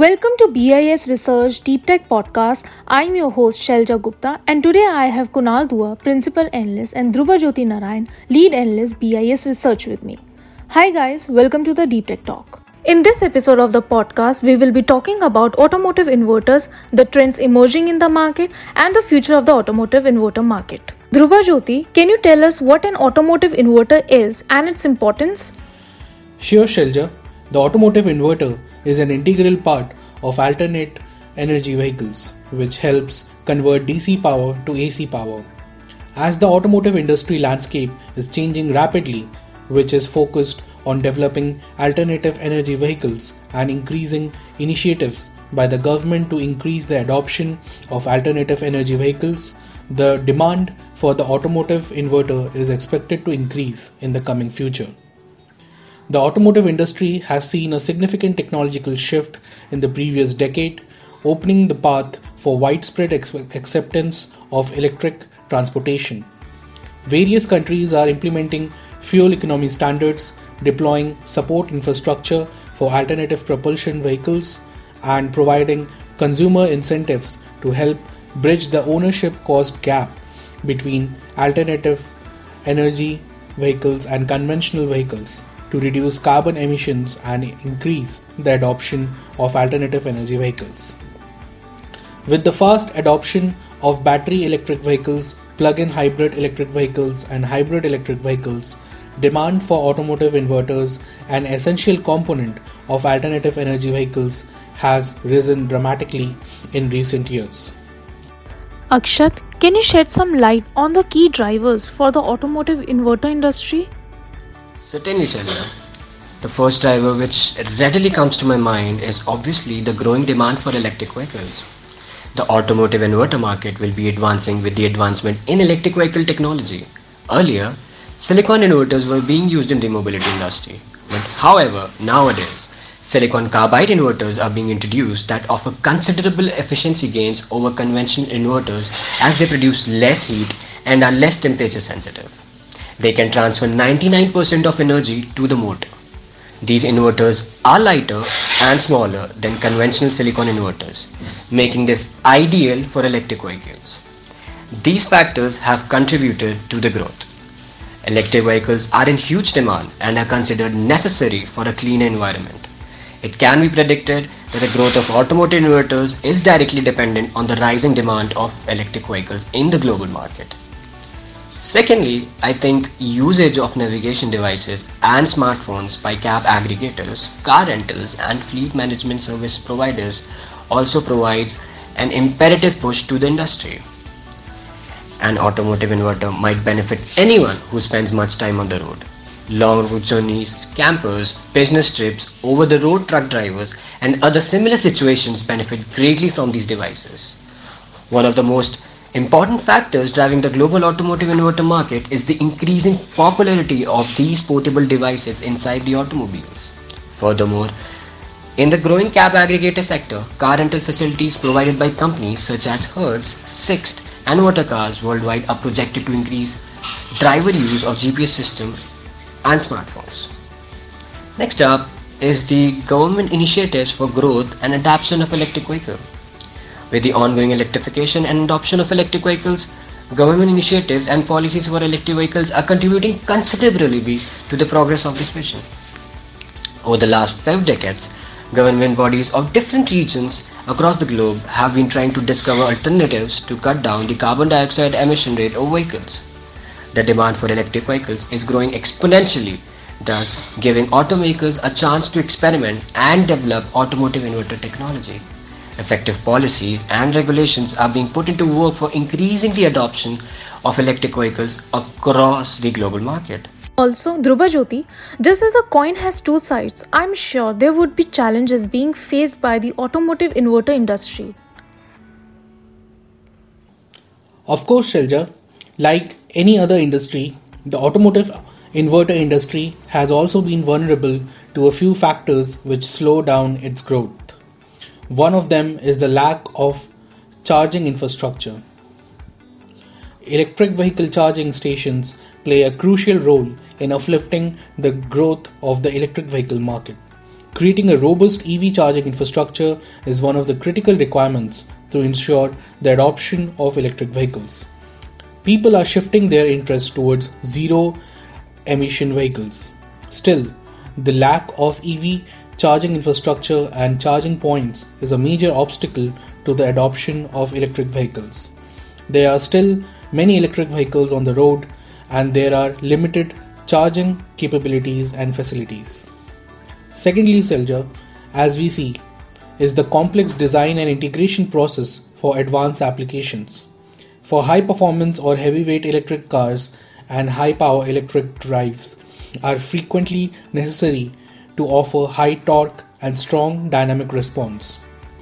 Welcome to BIS Research Deep Tech Podcast. I'm your host Shelja Gupta and today I have Kunal Dua, Principal Analyst and Dhruva Jyoti Narayan, Lead Analyst BIS Research with me. Hi guys, welcome to the Deep Tech Talk. In this episode of the podcast, we will be talking about automotive inverters, the trends emerging in the market, and the future of the automotive inverter market. Dhruva Jyoti, can you tell us what an automotive inverter is and its importance? Sure, Shelja. The automotive inverter is an integral part of alternate energy vehicles, which helps convert DC power to AC power. As the automotive industry landscape is changing rapidly, which is focused on developing alternative energy vehicles and increasing initiatives by the government to increase the adoption of alternative energy vehicles, the demand for the automotive inverter is expected to increase in the coming future. The automotive industry has seen a significant technological shift in the previous decade, opening the path for widespread acceptance of electric transportation. Various countries are implementing fuel economy standards, deploying support infrastructure for alternative propulsion vehicles, and providing consumer incentives to help bridge the ownership cost gap between alternative energy vehicles and conventional vehicles to reduce carbon emissions and increase the adoption of alternative energy vehicles. With the fast adoption of battery electric vehicles, plug in hybrid electric vehicles, and hybrid electric vehicles, demand for automotive inverters, an essential component of alternative energy vehicles, has risen dramatically in recent years. Akshat, can you shed some light on the key drivers for the automotive inverter industry? Certainly, Shelja. The first driver which readily comes to my mind is obviously the growing demand for electric vehicles. The automotive inverter market will be advancing with the advancement in electric vehicle technology. Earlier, silicon inverters were being used in the mobility industry. But however, nowadays, silicon carbide inverters are being introduced that offer considerable efficiency gains over conventional inverters as they produce less heat and are less temperature sensitive. They can transfer 99% of energy to the motor. These inverters are lighter and smaller than conventional silicon inverters, making this ideal for electric vehicles. These factors have contributed to the growth. Electric vehicles are in huge demand and are considered necessary for a clean environment. It can be predicted that the growth of automotive inverters is directly dependent on the rising demand of electric vehicles in the global market. Secondly, I think usage of navigation devices and smartphones by cab aggregators, car rentals, and fleet management service providers also provides an imperative push to the industry. An automotive inverter might benefit anyone who spends much time on the road. Long route journeys, campers, business trips, over the road truck drivers, and other similar situations benefit greatly from these devices. One of the most Important factors driving the global automotive inverter market is the increasing popularity of these portable devices inside the automobiles. Furthermore, in the growing cab aggregator sector, car rental facilities provided by companies such as Hertz, Sixt, and Motorcars worldwide are projected to increase driver use of GPS system and smartphones. Next up is the government initiatives for growth and adoption of electric vehicles. With the ongoing electrification and adoption of electric vehicles, government initiatives and policies for electric vehicles are contributing considerably to the progress of this mission. Over the last five decades, government bodies of different regions across the globe have been trying to discover alternatives to cut down the carbon dioxide emission rate of vehicles. The demand for electric vehicles is growing exponentially, thus giving automakers a chance to experiment and develop automotive inverter technology. Effective policies and regulations are being put into work for increasing the adoption of electric vehicles across the global market. Also, Dhruva Jyoti, just as a coin has two sides, I'm sure there would be challenges being faced by the automotive inverter industry. Of course, Shelja, like any other industry, the automotive inverter industry has also been vulnerable to a few factors which slow down its growth. One of them is the lack of charging infrastructure. Electric vehicle charging stations play a crucial role in uplifting the growth of the electric vehicle market. Creating a robust EV charging infrastructure is one of the critical requirements to ensure the adoption of electric vehicles. People are shifting their interest towards zero emission vehicles. Still, the lack of EV charging infrastructure and charging points is a major obstacle to the adoption of electric vehicles. There are still many electric vehicles on the road and there are limited charging capabilities and facilities. Secondly, Selja, as we see, is the complex design and integration process for advanced applications. For high performance or heavyweight electric cars and high power electric drives are frequently necessary to offer high torque and strong dynamic response.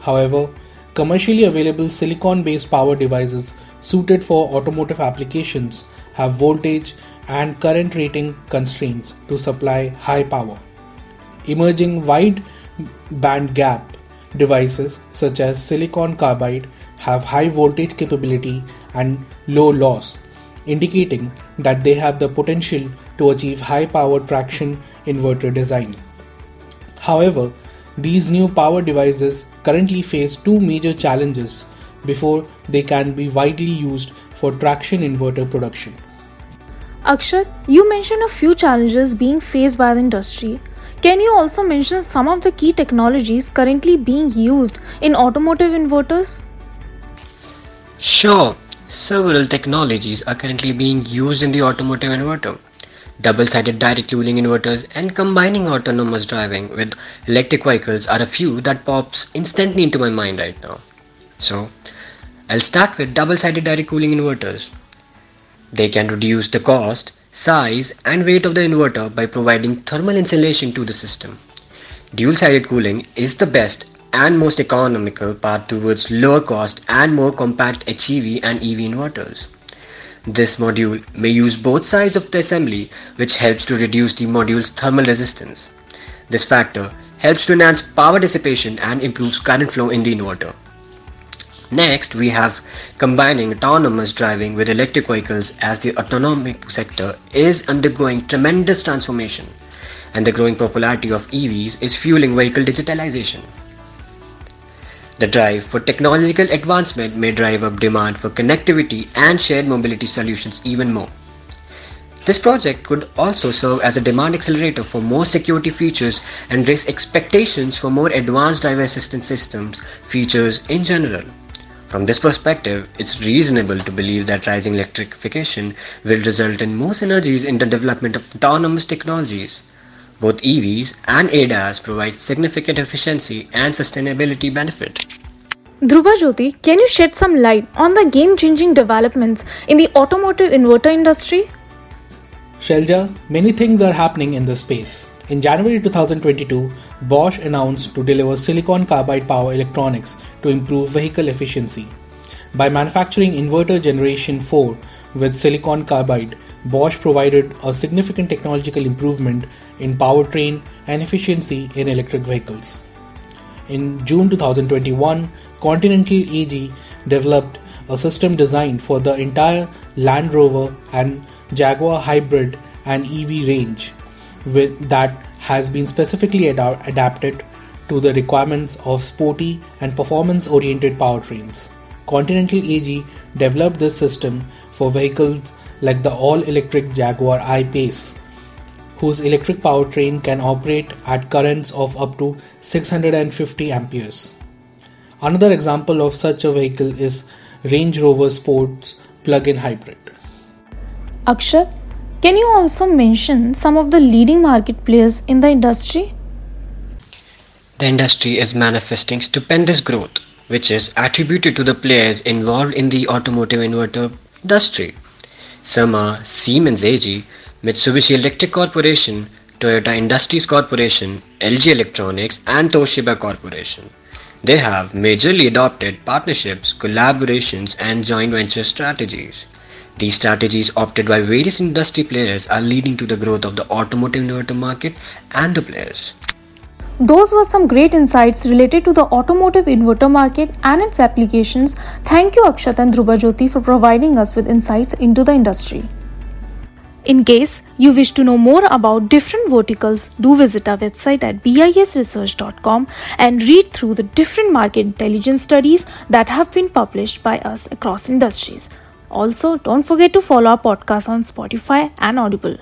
However, commercially available silicon based power devices suited for automotive applications have voltage and current rating constraints to supply high power. Emerging wide band gap devices such as silicon carbide have high voltage capability and low loss, indicating that they have the potential to achieve high power traction inverter design. However, these new power devices currently face two major challenges before they can be widely used for traction inverter production. Akshat, you mentioned a few challenges being faced by the industry can you also mention some of the key technologies currently being used in automotive inverters? Sure. Several technologies are currently being used in the automotive inverter. Double-sided direct cooling inverters and combining autonomous driving with electric vehicles are a few that pops instantly into my mind right now. So, I'll start with double-sided direct cooling inverters. They can reduce the cost size and weight of the inverter by providing thermal insulation to the system. Dual-sided cooling is the best and most economical path towards lower cost and more compact HEV and EV inverters. This module may use both sides of the assembly which helps to reduce the module's thermal resistance. This factor helps to enhance power dissipation and improves current flow in the inverter. Next, we have combining autonomous driving with electric vehicles as the autonomic sector is undergoing tremendous transformation and the growing popularity of EVs is fueling vehicle digitalization. The drive for technological advancement may drive up demand for connectivity and shared mobility solutions even more. This project could also serve as a demand accelerator for more security features and raise expectations for more advanced driver assistance systems features in general. From this perspective, it's reasonable to believe that rising electrification will result in more synergies in the development of autonomous technologies. Both EVs and ADAS provide significant efficiency and sustainability benefit. Dhruva Jyoti, can you shed some light on the game-changing developments in the automotive inverter industry? Shelja, many things are happening in this space. In January 2022, Bosch announced to deliver silicon carbide power electronics to improve vehicle efficiency. By manufacturing inverter generation 4 with silicon carbide, Bosch provided a significant technological improvement in powertrain and efficiency in electric vehicles. In June 2021, Continental AG developed a system designed for the entire Land Rover and Jaguar hybrid and EV range with, that has been specifically ad- adapted to the requirements of sporty and performance oriented powertrains. Continental AG developed this system for vehicles like the all electric Jaguar I Pace, whose electric powertrain can operate at currents of up to 650 amperes. Another example of such a vehicle is Range Rover Sports plug-in hybrid. Akshat, can you also mention some of the leading market players in the industry? The industry is manifesting stupendous growth, which is attributed to the players involved in the automotive inverter industry. Some are Siemens AG, Mitsubishi Electric Corporation, Toyota Industries Corporation, LG Electronics, and Toshiba Corporation. They have majorly adopted partnerships, collaborations, and joint venture strategies. These strategies opted by various industry players are leading to the growth of the automotive inverter market and the players. Those were some great insights related to the automotive inverter market and its applications. Thank you Akshat and Jyoti for providing us with insights into the industry. In case you wish to know more about different verticals, do visit our website at bisresearch.com and read through the different market intelligence studies that have been published by us across industries. Also, don't forget to follow our podcast on Spotify and Audible.